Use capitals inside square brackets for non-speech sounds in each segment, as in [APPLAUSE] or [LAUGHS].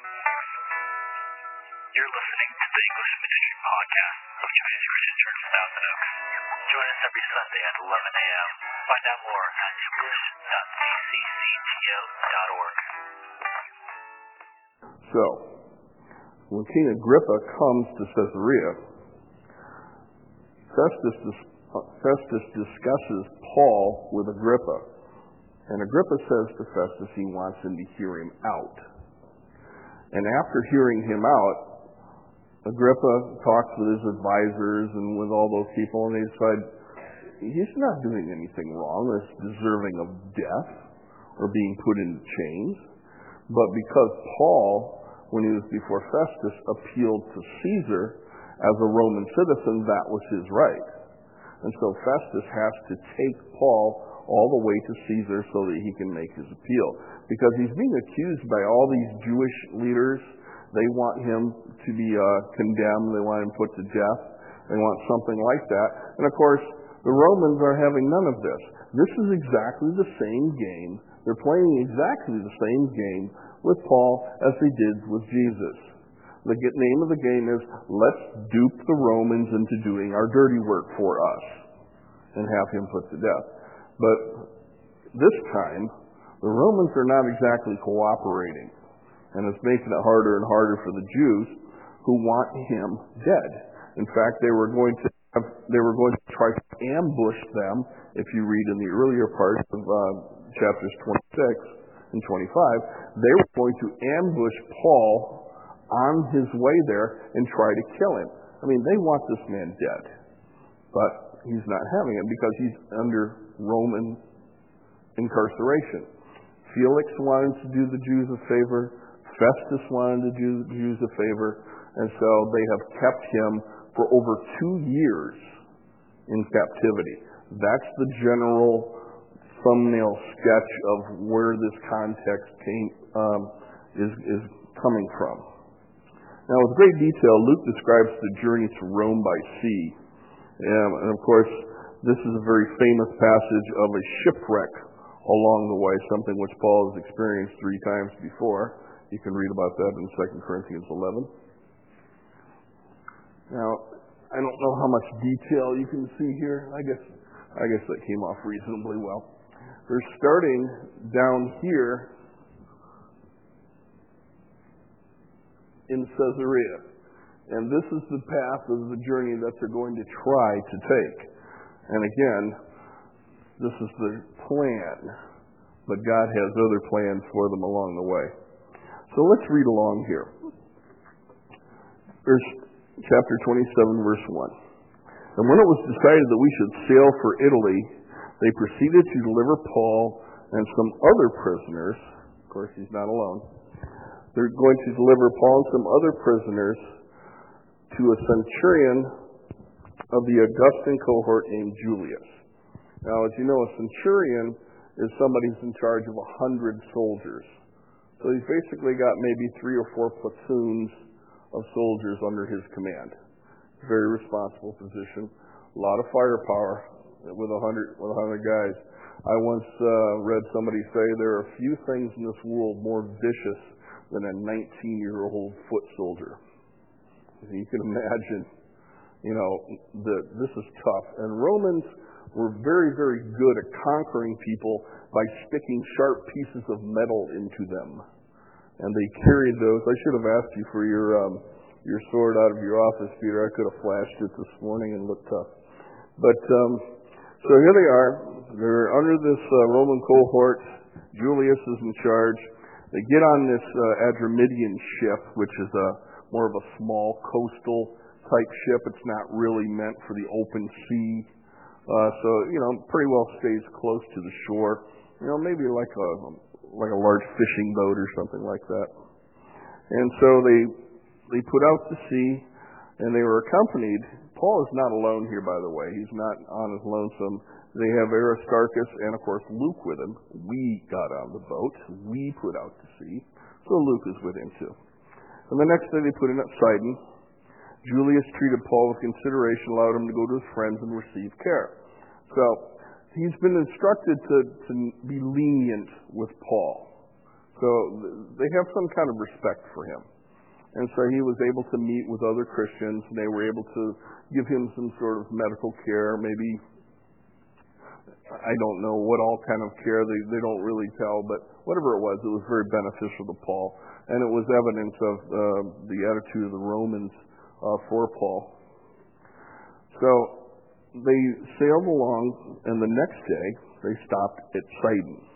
You're listening to the English Ministry Podcast of Chinese Christian Church Thousand Oaks. Join us every Sunday at 11 a.m. Find out more at english.cccto.org. So, when King Agrippa comes to Caesarea, Festus, Festus discusses Paul with Agrippa. And Agrippa says to Festus he wants him to hear him out. And after hearing him out, Agrippa talks with his advisors and with all those people, and they decide he's not doing anything wrong that's deserving of death or being put in chains. But because Paul when he was before Festus, appealed to Caesar as a Roman citizen, that was his right. And so Festus has to take Paul all the way to Caesar so that he can make his appeal. Because he's being accused by all these Jewish leaders. They want him to be uh, condemned, they want him put to death, they want something like that. And of course, the Romans are having none of this. This is exactly the same game. They're playing exactly the same game with Paul as they did with Jesus. The name of the game is let's dupe the Romans into doing our dirty work for us and have him put to death. But this time, the Romans are not exactly cooperating, and it's making it harder and harder for the Jews who want him dead. In fact, they were going to have, they were going to try to ambush them. If you read in the earlier parts of uh, chapters 26, and 25, they were going to ambush Paul on his way there and try to kill him. I mean, they want this man dead. But he's not having it because he's under Roman incarceration. Felix wanted to do the Jews a favor. Festus wanted to do the Jews a favor. And so they have kept him for over two years in captivity. That's the general thumbnail sketch of where this context came, um, is, is coming from. Now, with great detail, Luke describes the journey to Rome by sea. And, and of course, this is a very famous passage of a shipwreck along the way, something which Paul has experienced three times before. You can read about that in 2 Corinthians 11. Now, I don't know how much detail you can see here. I guess I guess that came off reasonably well. They're starting down here in Caesarea. And this is the path of the journey that they're going to try to take. And again, this is the plan. But God has other plans for them along the way. So let's read along here. Verse chapter 27, verse 1. And when it was decided that we should sail for Italy, they proceeded to deliver Paul and some other prisoners. Of course, he's not alone. They're going to deliver Paul and some other prisoners to a centurion of the Augustan cohort named Julius. Now, as you know, a centurion is somebody who's in charge of a hundred soldiers. So he's basically got maybe three or four platoons of soldiers under his command. Very responsible position. A lot of firepower, with a hundred with a hundred guys. I once uh, read somebody say there are few things in this world more vicious than a 19-year-old foot soldier. You can [LAUGHS] imagine, you know, that this is tough. And Romans were very, very good at conquering people by sticking sharp pieces of metal into them. And they carried those. I should have asked you for your um, your sword out of your office, Peter. I could have flashed it this morning and looked tough. But um, so here they are. They're under this uh, Roman cohort. Julius is in charge. They get on this uh, Adramyttian ship, which is a more of a small coastal type ship. It's not really meant for the open sea. Uh, so you know, pretty well stays close to the shore. You know, maybe like a like a large fishing boat or something like that. And so they they put out to sea, and they were accompanied Paul is not alone here, by the way. He's not on his lonesome. They have Aristarchus and, of course, Luke with him. We got on the boat. We put out to sea. So Luke is with him, too. And the next day they put in at Sidon. Julius treated Paul with consideration, allowed him to go to his friends and receive care. So he's been instructed to, to be lenient with Paul. So they have some kind of respect for him. And so he was able to meet with other Christians, and they were able to give him some sort of medical care, maybe I don't know what all kind of care they they don't really tell, but whatever it was, it was very beneficial to Paul, and it was evidence of uh, the attitude of the Romans uh, for Paul. So they sailed along, and the next day they stopped at Sidon.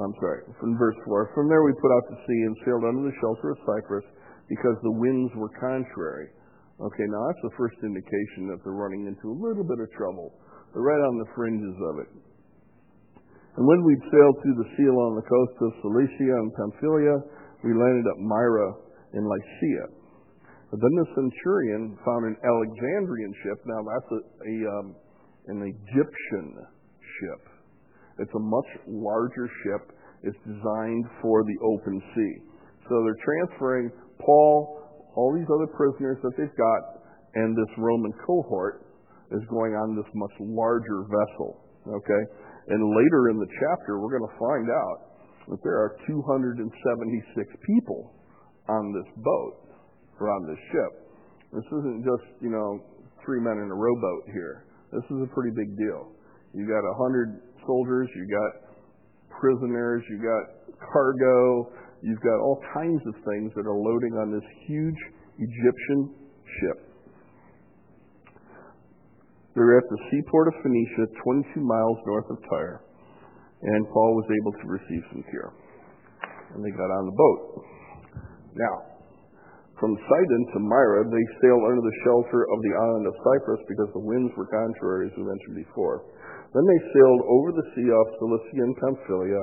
I'm sorry, from verse 4. From there we put out to sea and sailed under the shelter of Cyprus because the winds were contrary. Okay, now that's the first indication that they're running into a little bit of trouble. They're right on the fringes of it. And when we'd sailed through the sea along the coast of Cilicia and Pamphylia, we landed at Myra in Lycia. But then the centurion found an Alexandrian ship. Now that's a, a um, an Egyptian ship. It's a much larger ship. It's designed for the open sea. So they're transferring Paul, all these other prisoners that they've got, and this Roman cohort is going on this much larger vessel. Okay? And later in the chapter, we're going to find out that there are 276 people on this boat or on this ship. This isn't just, you know, three men in a rowboat here. This is a pretty big deal. You've got a hundred soldiers, you've got prisoners, you've got cargo, you've got all kinds of things that are loading on this huge Egyptian ship. They're at the seaport of Phoenicia, 22 miles north of Tyre, and Paul was able to receive some care. And they got on the boat. Now, from Sidon to Myra, they sailed under the shelter of the island of Cyprus because the winds were contrary, as we mentioned before. Then they sailed over the sea off Cilicia and Pamphylia.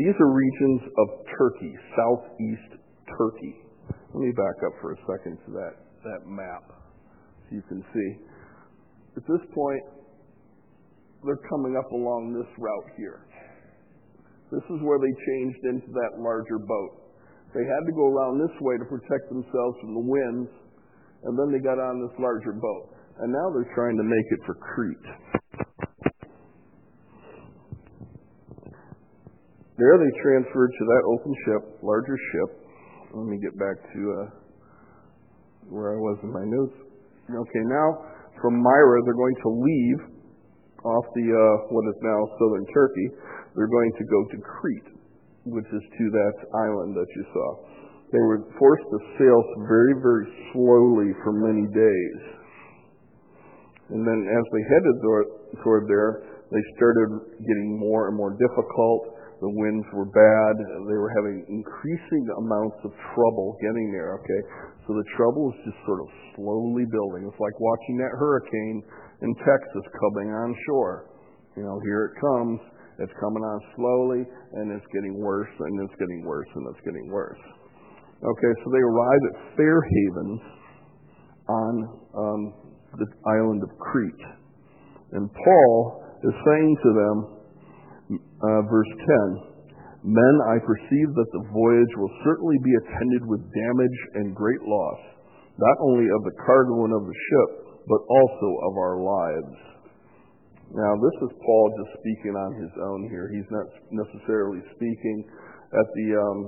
These are regions of Turkey, southeast Turkey. Let me back up for a second to that, that map so you can see. At this point, they're coming up along this route here. This is where they changed into that larger boat. They had to go around this way to protect themselves from the winds, and then they got on this larger boat. And now they're trying to make it for Crete. There they transferred to that open ship, larger ship. Let me get back to uh, where I was in my notes. Okay, now from Myra, they're going to leave off the uh, what is now southern Turkey. They're going to go to Crete, which is to that island that you saw. They were forced to sail very, very slowly for many days. And then as they headed toward there, they started getting more and more difficult. The winds were bad. They were having increasing amounts of trouble getting there, okay? So the trouble is just sort of slowly building. It's like watching that hurricane in Texas coming on shore. You know, here it comes. It's coming on slowly, and it's getting worse, and it's getting worse, and it's getting worse. Okay, so they arrive at Fair Havens on um, the island of Crete. And Paul is saying to them, uh, verse 10, Men, I perceive that the voyage will certainly be attended with damage and great loss, not only of the cargo and of the ship, but also of our lives. Now, this is Paul just speaking on his own here. He's not necessarily speaking at the um,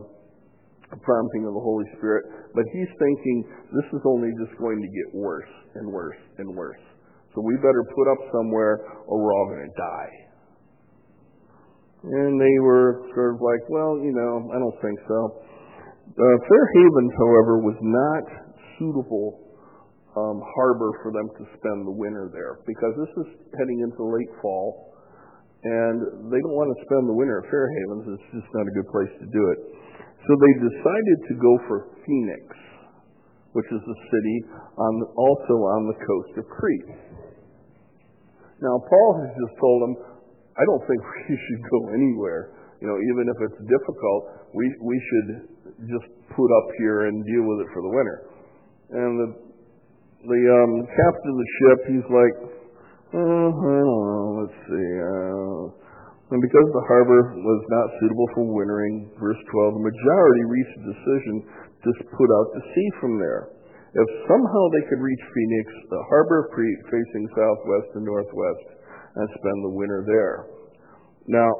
prompting of the Holy Spirit, but he's thinking this is only just going to get worse and worse and worse. So we better put up somewhere or we're all going to die. And they were sort of like, well, you know, I don't think so. Uh, Fair Havens, however, was not suitable um, harbor for them to spend the winter there because this is heading into late fall, and they don't want to spend the winter at Fair Havens. It's just not a good place to do it. So they decided to go for Phoenix, which is a city on also on the coast of Crete. Now Paul has just told them, I don't think [LAUGHS] we should go anywhere. You know, even if it's difficult, we we should just put up here and deal with it for the winter. And the the um, captain of the ship, he's like, oh, I don't know. Let's see. Uh, and because the harbor was not suitable for wintering, verse 12, the majority reached a decision to put out to sea from there. If somehow they could reach Phoenix, the harbor facing southwest and northwest, and spend the winter there. Now,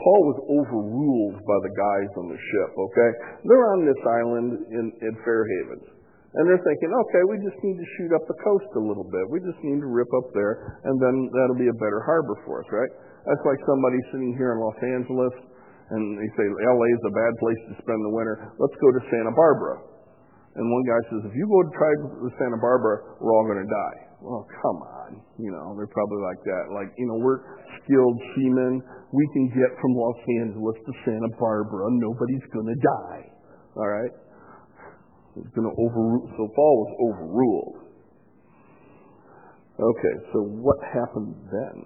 Paul was overruled by the guys on the ship, okay? They're on this island in, in Fairhavens. And they're thinking, okay, we just need to shoot up the coast a little bit. We just need to rip up there, and then that'll be a better harbor for us, right? That's like somebody sitting here in Los Angeles, and they say, LA is a bad place to spend the winter. Let's go to Santa Barbara. And one guy says, if you go to try to Santa Barbara, we're all going to die. Well, come on. You know, they're probably like that. Like, you know, we're skilled seamen. We can get from Los Angeles to Santa Barbara. Nobody's going to die. All right? was going to overrule. So Paul was overruled. Okay, so what happened then?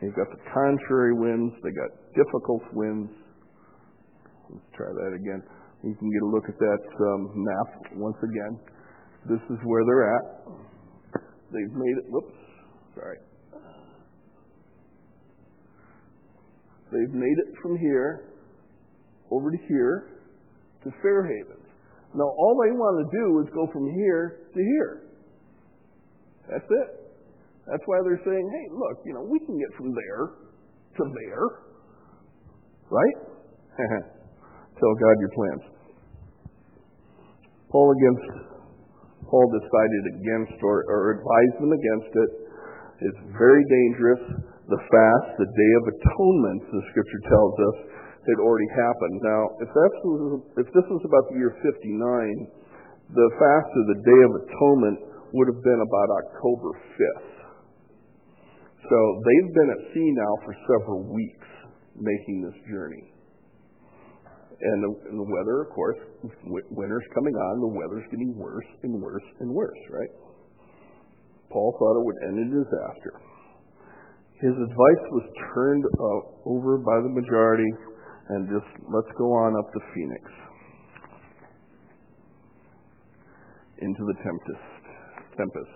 They've got the contrary winds. They got difficult winds. Let's try that again. You can get a look at that um, map once again. This is where they're at. They've made it. Whoops. Sorry. They've made it from here over to here to Fairhaven. Now, all they want to do is go from here to here. That's it. That's why they're saying, hey, look, you know, we can get from there to there. Right? [LAUGHS] Tell God your plans. Paul against Paul decided against or, or advised them against it. It's very dangerous. The fast, the day of atonement, the scripture tells us, had already happened. Now, if that's if this was about the year 59, the fast of the Day of Atonement would have been about October 5th. So they've been at sea now for several weeks making this journey. And the, and the weather, of course, winter's coming on, the weather's getting worse and worse and worse, right? Paul thought it would end in disaster. His advice was turned uh, over by the majority and just let's go on up to Phoenix into the tempest. Tempest.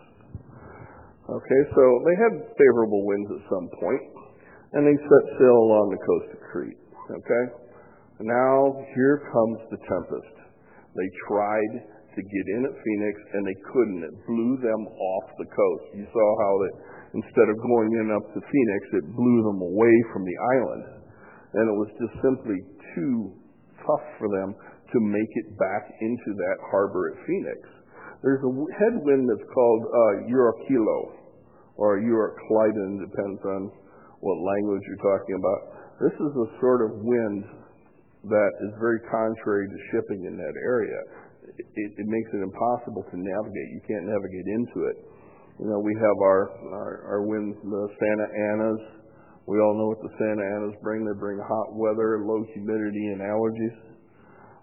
Okay, so they had favorable winds at some point, and they set sail along the coast of Crete. Okay, now here comes the tempest. They tried to get in at Phoenix, and they couldn't. It blew them off the coast. You saw how that instead of going in up to Phoenix, it blew them away from the island and it was just simply too tough for them to make it back into that harbor at Phoenix. There's a headwind that's called uh, Euraquilo or Euroclydon, depends on what language you're talking about. This is a sort of wind that is very contrary to shipping in that area. It, it makes it impossible to navigate. You can't navigate into it. You know, we have our our, our winds, the Santa Anas, we all know what the Santa Anas bring. They bring hot weather, low humidity, and allergies.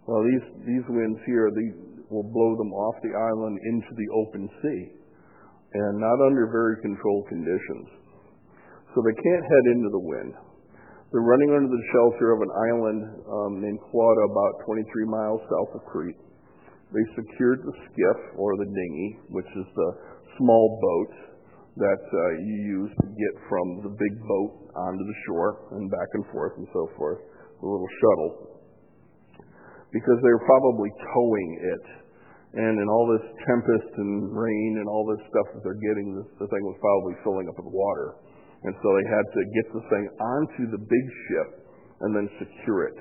Well, these, these winds here these will blow them off the island into the open sea, and not under very controlled conditions. So they can't head into the wind. They're running under the shelter of an island um, named Clauda, about 23 miles south of Crete. They secured the skiff, or the dinghy, which is the small boat that uh, you use to get from the big boat onto the shore and back and forth and so forth, the little shuttle, because they were probably towing it. And in all this tempest and rain and all this stuff that they're getting, this, the thing was probably filling up with water. And so they had to get the thing onto the big ship and then secure it.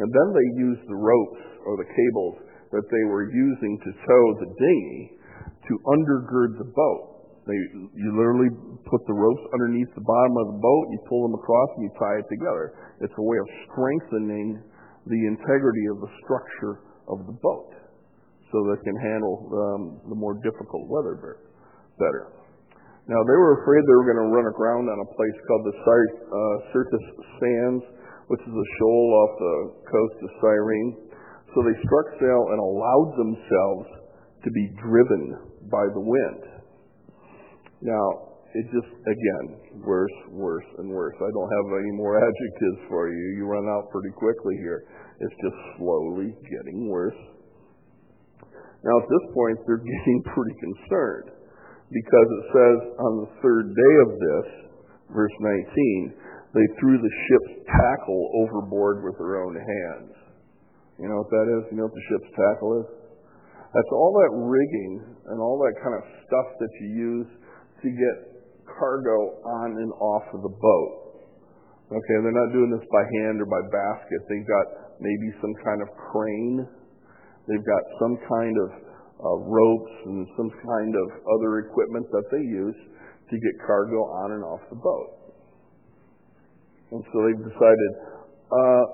And then they used the ropes or the cables that they were using to tow the dinghy to undergird the boat. They, you literally put the ropes underneath the bottom of the boat, you pull them across, and you tie it together. It's a way of strengthening the integrity of the structure of the boat so that it can handle um, the more difficult weather better. Now, they were afraid they were going to run aground on a place called the uh, Syrtis Sands, which is a shoal off the coast of Cyrene. So they struck sail and allowed themselves to be driven by the wind. Now, it just, again, worse, worse, and worse. I don't have any more [LAUGHS] adjectives for you. You run out pretty quickly here. It's just slowly getting worse. Now, at this point, they're [LAUGHS] getting pretty concerned because it says on the third day of this, verse 19, they threw the ship's tackle overboard with their own hands. You know what that is? You know what the ship's tackle is? That's all that rigging and all that kind of stuff that you use to get cargo on and off of the boat. Okay, they're not doing this by hand or by basket. They've got maybe some kind of crane. They've got some kind of uh, ropes and some kind of other equipment that they use to get cargo on and off the boat. And so they've decided, uh,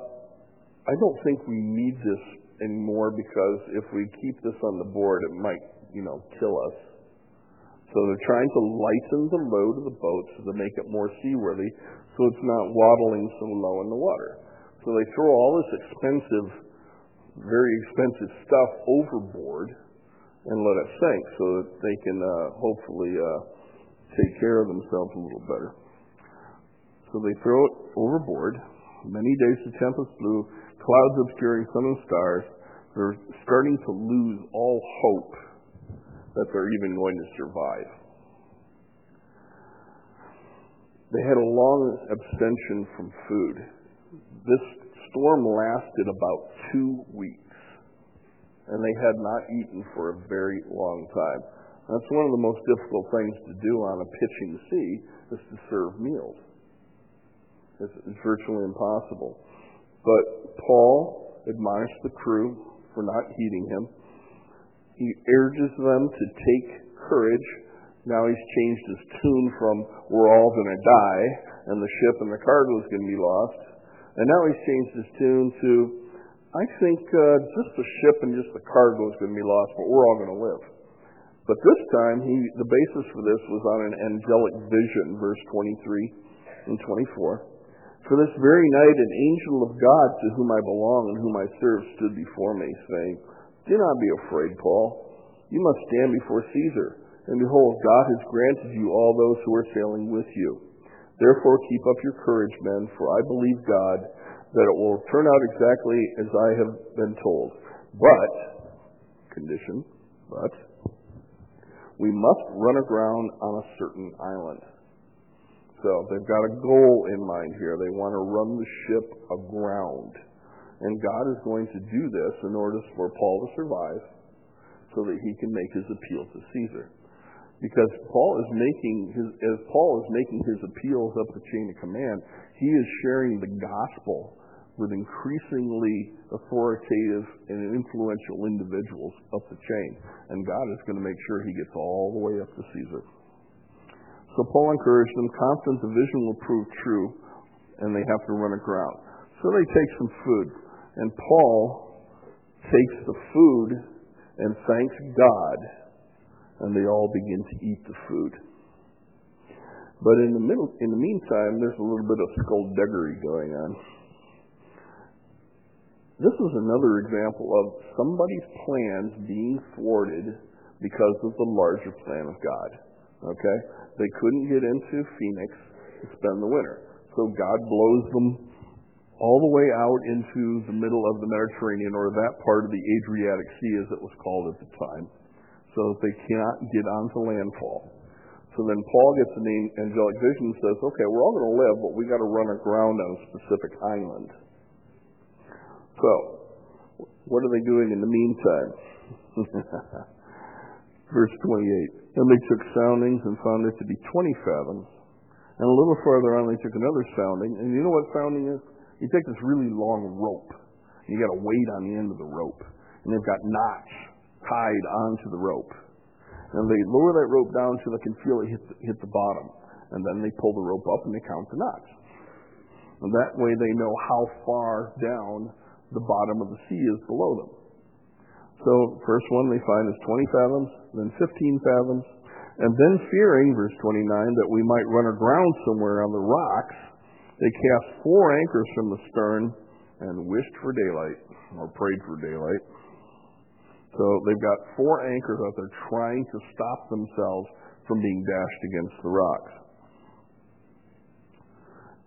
I don't think we need this anymore because if we keep this on the board, it might, you know, kill us. So they're trying to lighten the load of the boat to make it more seaworthy so it's not waddling so low in the water. So they throw all this expensive, very expensive stuff overboard and let it sink so that they can uh, hopefully uh, take care of themselves a little better. So they throw it overboard. Many days the tempest blew, clouds obscuring sun and stars. They're starting to lose all hope that they're even going to survive. They had a long abstention from food. This storm lasted about two weeks, and they had not eaten for a very long time. That's one of the most difficult things to do on a pitching sea is to serve meals. It's, it's virtually impossible. But Paul admonished the crew for not heeding him. He urges them to take courage now he's changed his tune from we're all going to die and the ship and the cargo is going to be lost. And now he's changed his tune to I think uh, just the ship and just the cargo is going to be lost, but we're all going to live. But this time, he, the basis for this was on an angelic vision, verse 23 and 24. For this very night, an angel of God to whom I belong and whom I serve stood before me, saying, Do not be afraid, Paul. You must stand before Caesar. And behold, God has granted you all those who are sailing with you. Therefore, keep up your courage, men, for I believe God that it will turn out exactly as I have been told. But, condition, but, we must run aground on a certain island. So they've got a goal in mind here. They want to run the ship aground. And God is going to do this in order for Paul to survive so that he can make his appeal to Caesar because Paul is making his as Paul is making his appeals up the chain of command, he is sharing the gospel with increasingly authoritative and influential individuals up the chain. And God is going to make sure he gets all the way up to Caesar. So Paul encouraged them, confident the vision will prove true, and they have to run aground. So they take some food. And Paul takes the food and thanks God and they all begin to eat the food. But in the middle, in the meantime, there's a little bit of skullduggery going on. This is another example of somebody's plans being thwarted because of the larger plan of God. Okay? They couldn't get into Phoenix to spend the winter. So God blows them all the way out into the middle of the Mediterranean, or that part of the Adriatic Sea as it was called at the time so that they cannot get onto landfall. So then Paul gets an angelic vision and says, okay, we're all going to live, but we got to run aground on a specific island. So, what are they doing in the meantime? [LAUGHS] Verse 28. And they took soundings and found it to be 20 fathoms. And a little farther on, they took another sounding. And you know what sounding is? You take this really long rope. And you got a weight on the end of the rope. And they've got knots tied onto the rope. And they lower that rope down until they can feel it hit the, hit the bottom. And then they pull the rope up and they count the knots. And that way they know how far down the bottom of the sea is below them. So first one they find is 20 fathoms, then 15 fathoms, and then fearing, verse 29, that we might run aground somewhere on the rocks, they cast four anchors from the stern and wished for daylight, or prayed for daylight. So they've got four anchors out there trying to stop themselves from being dashed against the rocks.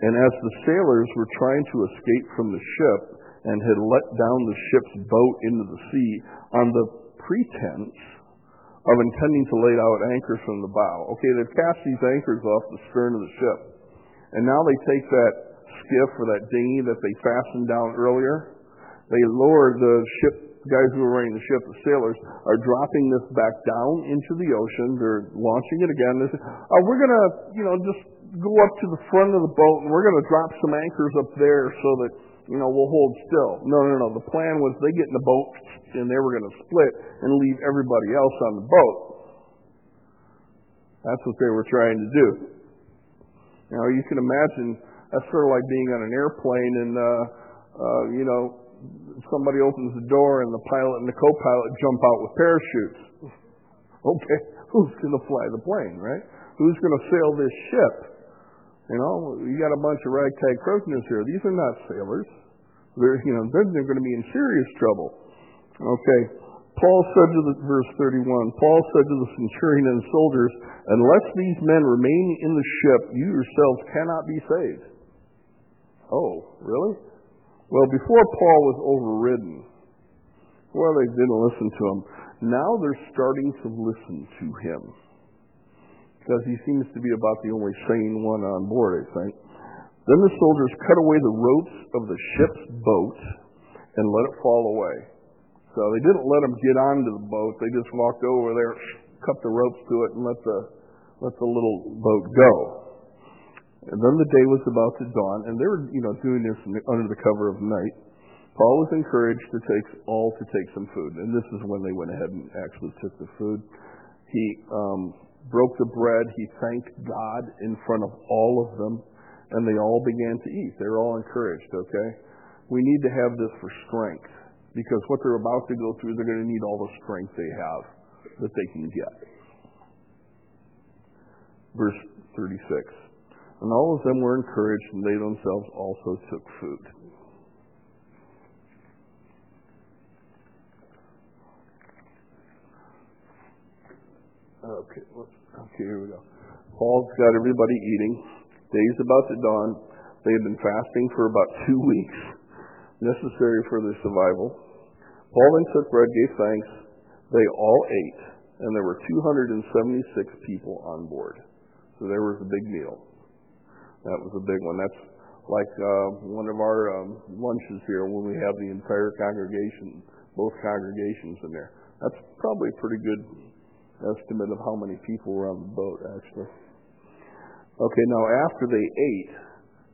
And as the sailors were trying to escape from the ship and had let down the ship's boat into the sea on the pretense of intending to lay out anchors from the bow. Okay, they've cast these anchors off the stern of the ship. And now they take that skiff or that dinghy that they fastened down earlier. They lower the ship the guys who are running the ship, the sailors, are dropping this back down into the ocean. They're launching it again. They say, oh, we're going to, you know, just go up to the front of the boat and we're going to drop some anchors up there so that, you know, we'll hold still. No, no, no. The plan was they get in the boat and they were going to split and leave everybody else on the boat. That's what they were trying to do. Now, you can imagine that's sort of like being on an airplane and, uh, uh, you know, somebody opens the door and the pilot and the co-pilot jump out with parachutes. okay, who's going to fly the plane, right? Who's going to sail this ship? You know, you got a bunch of ragtag prisoners here. These are not sailors. They're, you know, then they're going to be in serious trouble. Okay. Paul said to the verse 31, Paul said to the centurion and soldiers, unless these men remain in the ship, you yourselves cannot be saved. Oh, really? Well, before Paul was overridden, well, they didn't listen to him. Now they're starting to listen to him because he seems to be about the only sane one on board, I think. Then the soldiers cut away the ropes of the ship's boat and let it fall away. So they didn't let them get onto the boat. They just walked over there, cut the ropes to it, and let the let the little boat go. And then the day was about to dawn, and they were, you know, doing this under the cover of night. Paul was encouraged to take all to take some food, and this is when they went ahead and actually took the food. He um, broke the bread. He thanked God in front of all of them, and they all began to eat. They were all encouraged. Okay, we need to have this for strength because what they're about to go through, they're going to need all the strength they have that they can get. Verse 36. And all of them were encouraged, and they themselves also took food. Okay, okay, here we go. Paul's got everybody eating. Day's about to dawn. They had been fasting for about two weeks, necessary for their survival. Paul then took bread, gave thanks. They all ate, and there were 276 people on board. So there was a big meal. That was a big one. That's like uh, one of our um, lunches here when we have the entire congregation, both congregations in there. That's probably a pretty good estimate of how many people were on the boat, actually. Okay, now after they ate,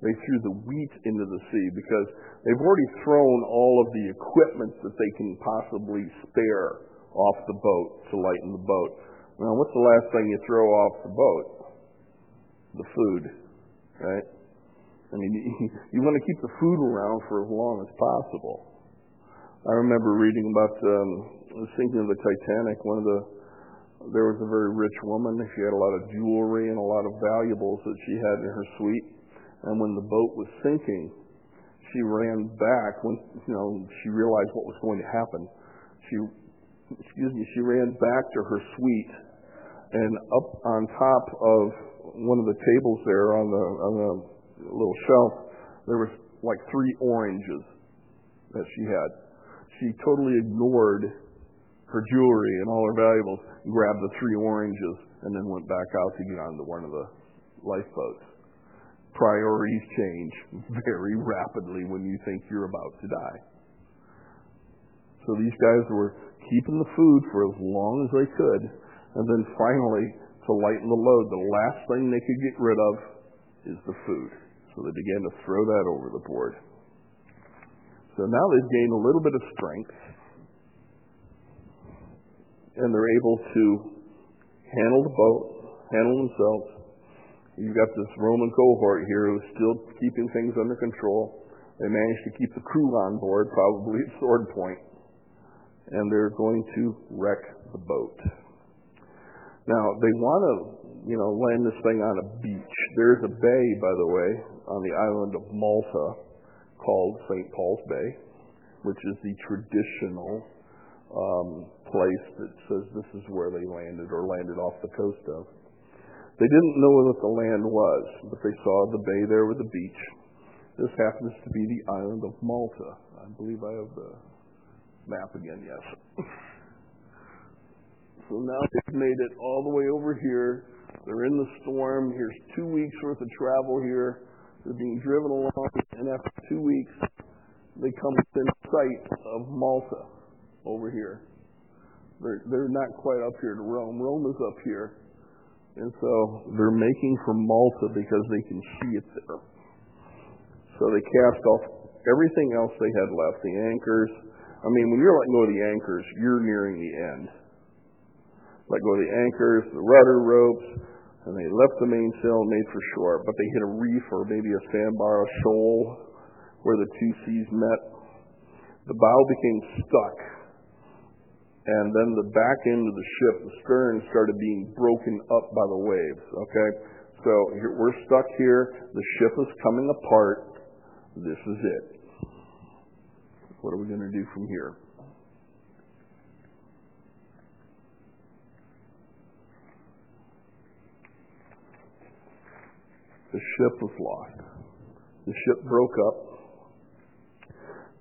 they threw the wheat into the sea because they've already thrown all of the equipment that they can possibly spare off the boat to lighten the boat. Now, what's the last thing you throw off the boat? The food, right? I mean, [LAUGHS] you, want to keep the food around for as long as possible. I remember reading about um, the sinking of the Titanic. One of the there was a very rich woman. She had a lot of jewelry and a lot of valuables that she had in her suite. And when the boat was sinking, she ran back when you know she realized what was going to happen. She, excuse me, she ran back to her suite, and up on top of one of the tables there on the on the little shelf, there was like three oranges that she had. She totally ignored her jewelry and all her valuables, grabbed the three oranges, and then went back out to get onto one of the lifeboats. Priorities change [LAUGHS] very rapidly when you think you're about to die. So these guys were keeping the food for as long as they could, and then finally, to lighten the load, the last thing they could get rid of is the food. So they began to throw that over the board. So now they've gained a little bit of strength and they're able to handle the boat, handle themselves. You've got this Roman cohort here who's still keeping things under control. They managed to keep the crew on board, probably at sword point, and they're going to wreck the boat. Now, they want to, you know, land this thing on a beach. There's a bay, by the way, on the island of Malta called St. Paul's Bay, which is the traditional Um, place that says this is where they landed or landed off the coast of. They didn't know what the land was, but they saw the bay there with the beach. This happens to be the island of Malta. I believe I have the map again, yes. [LAUGHS] so now they've made it all the way over here. They're in the storm. Here's two weeks worth of travel here. They're being driven along, and after two weeks, they come within sight of Malta over here. They're, they're not quite up here to Rome. Rome is up here. And so they're making for Malta because they can see it there. So they cast off everything else they had left, the anchors. I mean, when you're letting go of the anchors, you're nearing the end. Let go of the anchors, the rudder ropes, and they left the mainsail and made for shore. But they hit a reef or maybe a sandbar, a shoal where the two seas met. The bow became stuck. And then the back end of the ship, the stern, started being broken up by the waves. Okay? So we're stuck here. The ship is coming apart. This is it. What are we going to do from here? The ship was lost. The ship broke up.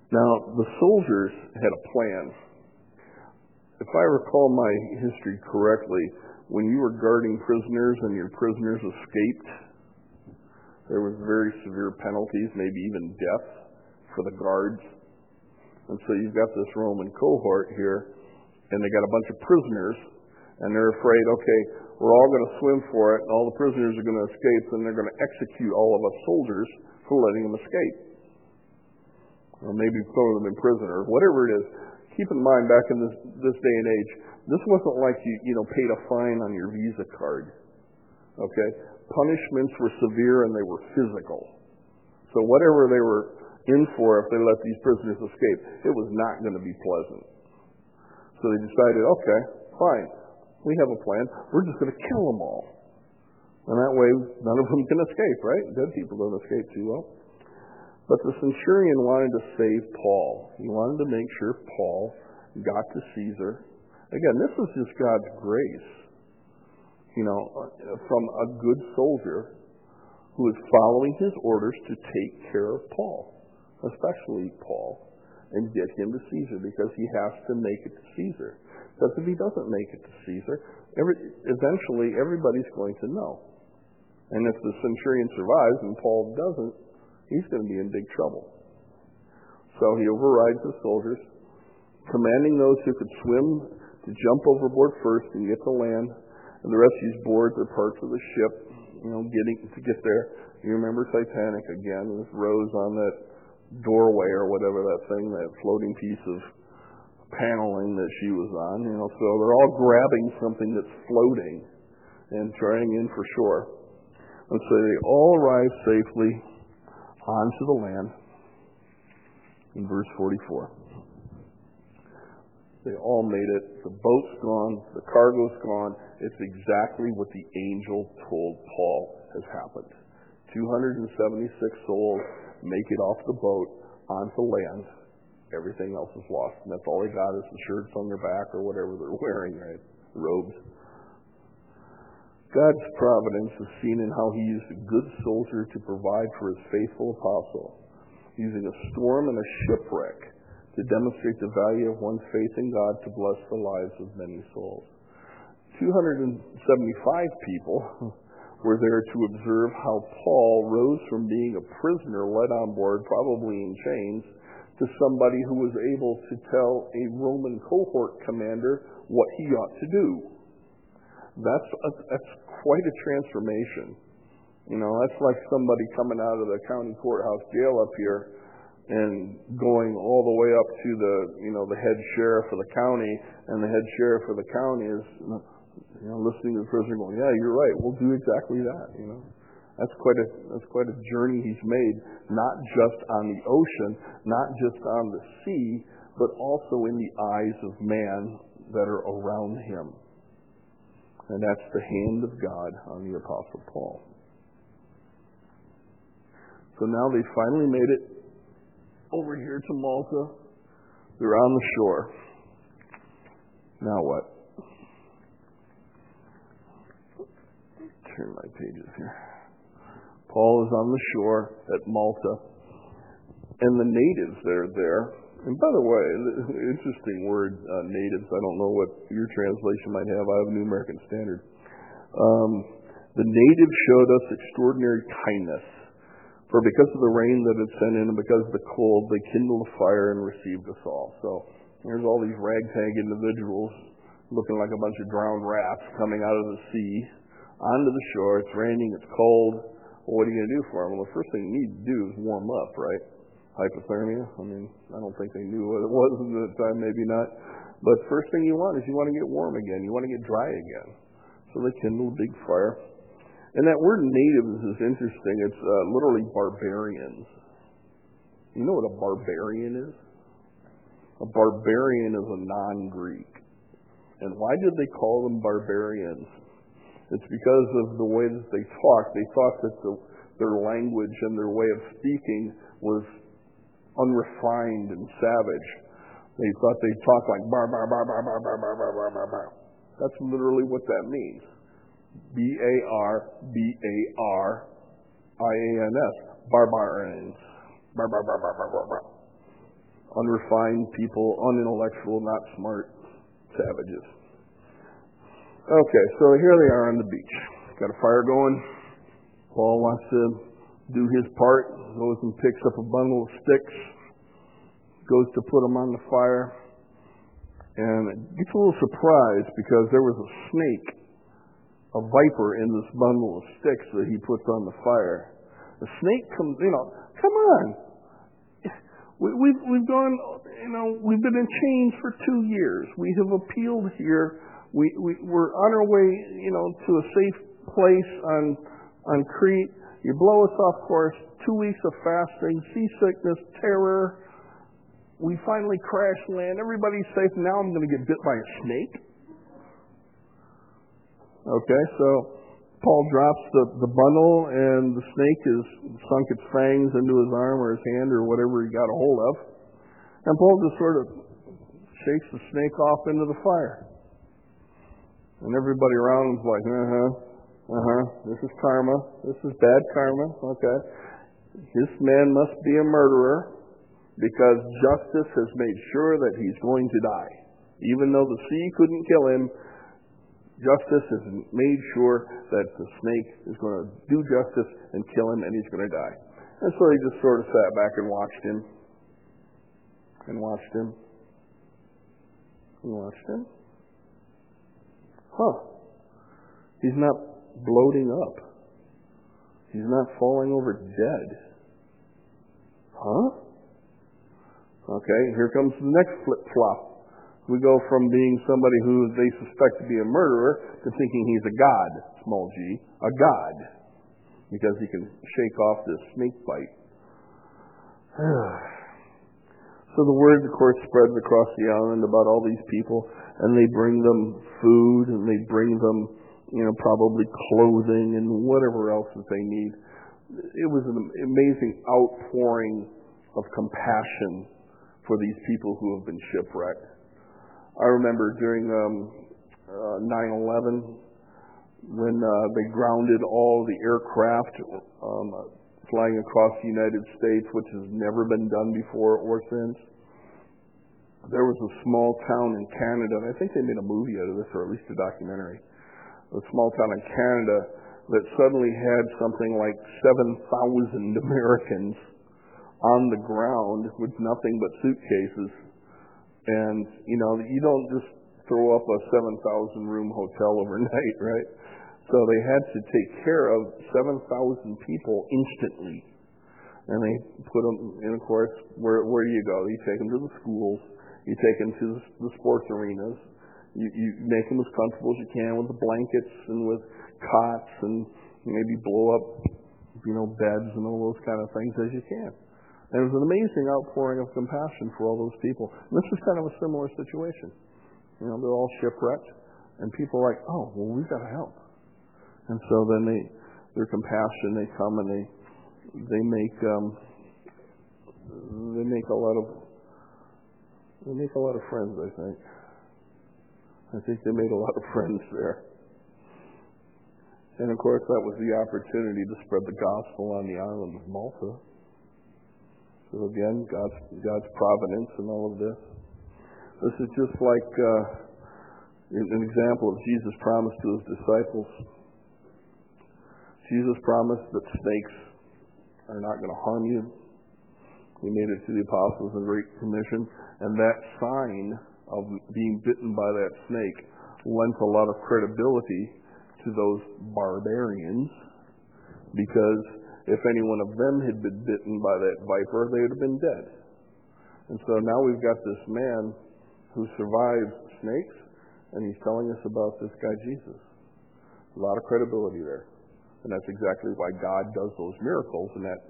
Now, the soldiers had a plan. If I recall my history correctly, when you were guarding prisoners and your prisoners escaped, there was very severe penalties, maybe even death for the guards. And so you've got this Roman cohort here, and they got a bunch of prisoners, and they're afraid, okay, we're all going to swim for it, and all the prisoners are going to escape, and they're going to execute all of us soldiers for letting them escape. Or maybe throw them in prison, or whatever it is. Keep in mind, back in this, this day and age, this wasn't like you, you know, paid a fine on your Visa card. Okay? Punishments were severe and they were physical. So whatever they were in for if they let these prisoners escape, it was not going to be pleasant. So they decided, okay, fine. We have a plan. We're just going to kill them all. And that way, none of them can escape, right? Dead people don't escape too well. But the centurion wanted to save Paul. He wanted to make sure Paul got to Caesar. Again, this is just God's grace. You know, from a good soldier who is following his orders to take care of Paul, especially Paul, and get him to Caesar because he has to make it to Caesar. Because if he doesn't make it to Caesar, every, eventually everybody's going to know. And if the centurion survives and Paul doesn't, he's going to be in big trouble. So he overrides the soldiers, commanding those who could swim to jump overboard first and get to land, and the rest these boards are parts of the ship, you know, getting to get there. You remember Titanic again with Rose on that doorway or whatever that thing, that floating piece of paneling that she was on, you know, so they're all grabbing something that's floating and trying in for shore. And so they all arrive safely onto the land in verse 44. They all made it. The boat's gone. The cargo's gone. It's exactly what the angel told Paul has happened. 276 souls make it off the boat onto land Everything else is lost. And that's all they got is the shirts on their back or whatever they're wearing, right? Robes. God's providence is seen in how he used a good soldier to provide for his faithful apostle, using a storm and a shipwreck to demonstrate the value of one's faith in God to bless the lives of many souls. 275 people [LAUGHS] were there to observe how Paul rose from being a prisoner led on board, probably in chains, to somebody who was able to tell a Roman cohort commander what he ought to do. That's, a, that's quite a transformation. You know, that's like somebody coming out of the county courthouse jail up here and going all the way up to the, you know, the head sheriff of the county, and the head sheriff of the county is, you know, listening to the prisoner going, yeah, you're right, we'll do exactly that, you know. That's quite a that's quite a journey he's made, not just on the ocean, not just on the sea, but also in the eyes of man that are around him. And that's the hand of God on the Apostle Paul. So now they finally made it over here to Malta. They're on the shore. Now what? Turn my pages here. Paul is on the shore at Malta, and the natives that are there. And by the way, [LAUGHS] interesting word, uh, natives. I don't know what your translation might have. I have New American Standard. Um, the natives showed us extraordinary kindness, for because of the rain that had set in and because of the cold, they kindled a fire and received us all. So there's all these ragtag individuals looking like a bunch of drowned rats coming out of the sea onto the shore. It's raining. It's cold. Well, what are you going to do for them? Well, the first thing you need to do is warm up, right? Hypothermia. I mean, I don't think they knew what it was at the time. Maybe not. But first thing you want is you want to get warm again. You want to get dry again. So they kindle a big fire. And that word natives is interesting. It's uh, literally barbarians. You know what a barbarian is? A barbarian is a non-Greek. And why did they call them barbarians? It's because of the way that they talked. They thought that the, their language and their way of speaking was unrefined and savage. They thought they'd talk like bar, bar, bar, bar, bar, bar, bar, bar, bar, bar, bar. That's literally what that means. B-A-R-B-A-R-I-A-N-S. Barbarians. Bar, bar, bar, bar, bar, bar, bar. Unrefined people, unintellectual, not smart, savages. Okay, so here they are on the beach. Got a fire going. Paul wants to do his part. Goes and picks up a bundle of sticks. Goes to put them on the fire. And gets a little surprised because there was a snake, a viper in this bundle of sticks that he puts on the fire. The snake comes, you know, come on. We, we've, we've gone, you know, we've been in chains for two years. We have appealed here we, we, we're on our way, you know, to a safe place on, on Crete. You blow us off course, two weeks of fasting, seasickness, terror. We finally crash land. Everybody's safe. Now I'm going to get bit by a snake. Okay, so Paul drops the, the bundle, and the snake has sunk its fangs into his arm or his hand or whatever he got a hold of. And Paul just sort of shakes the snake off into the fire. And everybody around was like, uh huh, uh huh, this is karma. This is bad karma. Okay. This man must be a murderer because justice has made sure that he's going to die. Even though the sea couldn't kill him, justice has made sure that the snake is going to do justice and kill him and he's going to die. And so he just sort of sat back and watched him. And watched him. And watched him. Huh. He's not bloating up. He's not falling over dead. Huh? Okay, here comes the next flip flop. We go from being somebody who they suspect to be a murderer to thinking he's a god, small g, a god, because he can shake off this snake bite. [SIGHS] so the word, of course, spreads across the island about all these people and they bring them food and they bring them, you know, probably clothing and whatever else that they need. It was an amazing outpouring of compassion for these people who have been shipwrecked. I remember during um, uh, 9/11 when uh, they grounded all the aircraft um, flying across the United States, which has never been done before or since there was a small town in Canada, and I think they made a movie out of this, or at least a documentary. A small town in Canada that suddenly had something like 7,000 [LAUGHS] Americans on the ground with nothing but suitcases. And, you know, you don't just throw up a 7,000 room hotel overnight, [LAUGHS] right? So they had to take care of 7,000 people instantly. And they put them, and of course, where, where do you go? You take them to the schools you take them to the sports arenas. You, you make them as comfortable as you can with the blankets and with cots and maybe blow up, you know, beds and all those kind of things as you can. And it was an amazing outpouring of compassion for all those people. And this is kind of a similar situation. You know, they're all shipwrecked, and people are like, oh, well, we've got to help. And so then they, their compassion, they come and they, they make, um, they make a lot of they make a lot of friends, I think. I think they made a lot of [LAUGHS] friends there. And of course, that was the opportunity to spread the gospel on the island of Malta. So again, God's, God's providence and all of this. This is just like uh, an example of Jesus' promise to his disciples. Jesus promised that snakes are not going to harm you. He made it to the apostles in Great Commission. And that sign of being bitten by that snake lent a lot of credibility to to those barbarians because if any one of them had been bitten by that viper, they would have been dead. And so now we've got this man who survived snakes, and he's telling us about this guy Jesus. A lot of credibility there. And that's exactly why God does those miracles in that,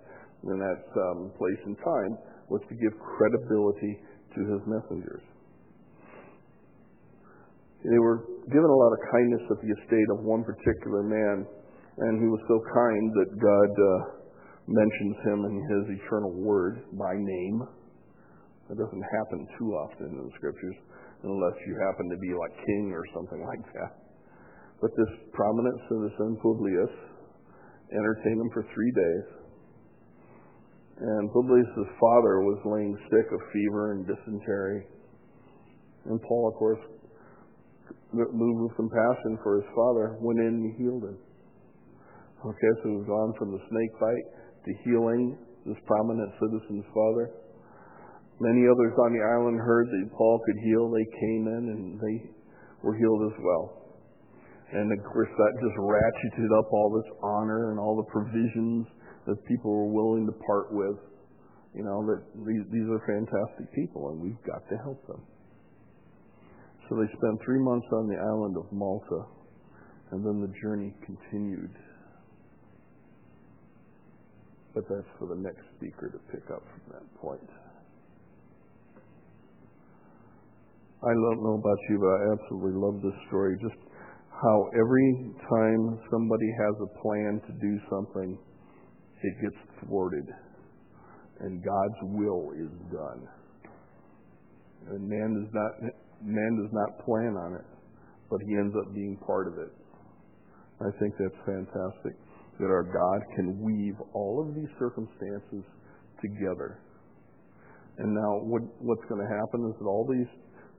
in that um, place and time, was to give credibility to his messengers. They were given a lot of kindness at the estate of one particular man, and he was so kind that God uh, mentions him in his eternal word by name. That doesn't happen too often in the scriptures, unless you happen to be like king or something like that. But this prominent citizen, Publius, entertained him for three days. And Publius' father was laying sick of fever and dysentery. And Paul, of course, moved with compassion for his father, went in and healed him. Okay, so we've gone from the snake bite to healing this prominent citizen's father. Many others on the island heard that Paul could heal. They came in and they were healed as well. And of course, that just ratcheted up all this honor and all the provisions that people were willing to part with. You know, that these, these are fantastic people and we've got to help them. So they spent three months on the island of Malta and then the journey continued. But that's for the next speaker to pick up from that point. I don't know about you, but I absolutely love this story. Just how every time somebody has a plan to do something, it gets thwarted. And God's will is done. And man does not man does not plan on it, but he ends up being part of it. I think that's fantastic that our God can weave all of these circumstances together. And now what, what's going to happen is that all these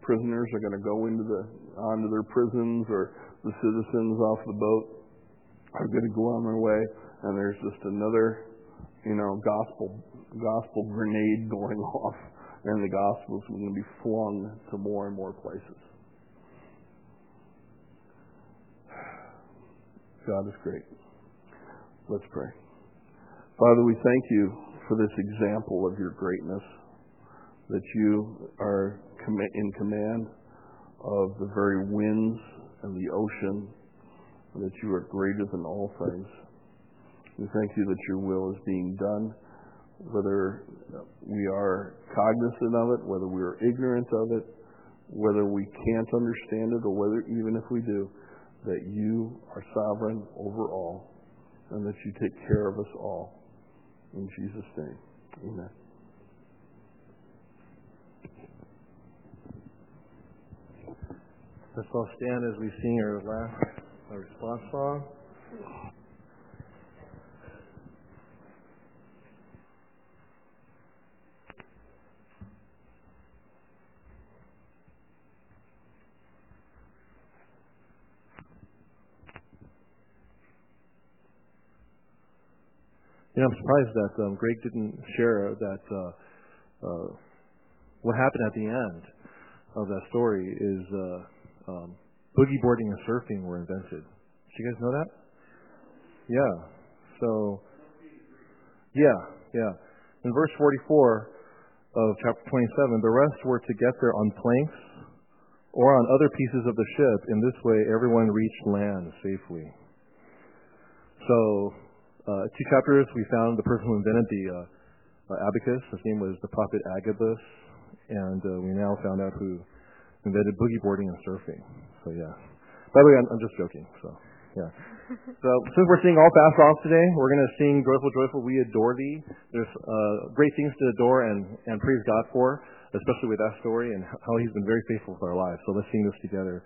prisoners are going to go into the onto their prisons or the citizens off the boat are going to go on their way, and there's just another, you know, gospel gospel grenade [LAUGHS] going off, and the gospel is going to be flung to more and more places. God is great. Let's pray. Father, we thank you for this example of your greatness, that you are in command of the very winds and the ocean, and that you are greater than all things. We thank you that your will is being done, whether we are cognizant of it, whether we are ignorant of it, whether we can't understand it, or whether even if we do, that you are sovereign over all, and that you take care of us all. In Jesus' name, amen. Let's all stand as we sing our last our response song. You know, I'm surprised that um, Greg didn't share that uh, uh, what happened at the end of that story is uh, um, boogie boarding and surfing were invented. Did you guys know that? Yeah. So, yeah, yeah. In verse 44 of chapter 27, the rest were to get there on planks or on other pieces of the ship. In this way, everyone reached land safely. So, uh, two chapters, we found the person who invented the uh, uh, abacus. His name was the prophet Agabus, and uh, we now found out who invented boogie boarding and surfing. So yeah. By the way, I'm, I'm just joking. So yeah. [LAUGHS] so since we're singing all fast songs today, we're going to sing "Joyful, Joyful, We Adore Thee." There's uh, great things to adore and and praise God for, especially with that story and how He's been very faithful with our lives. So let's sing this together.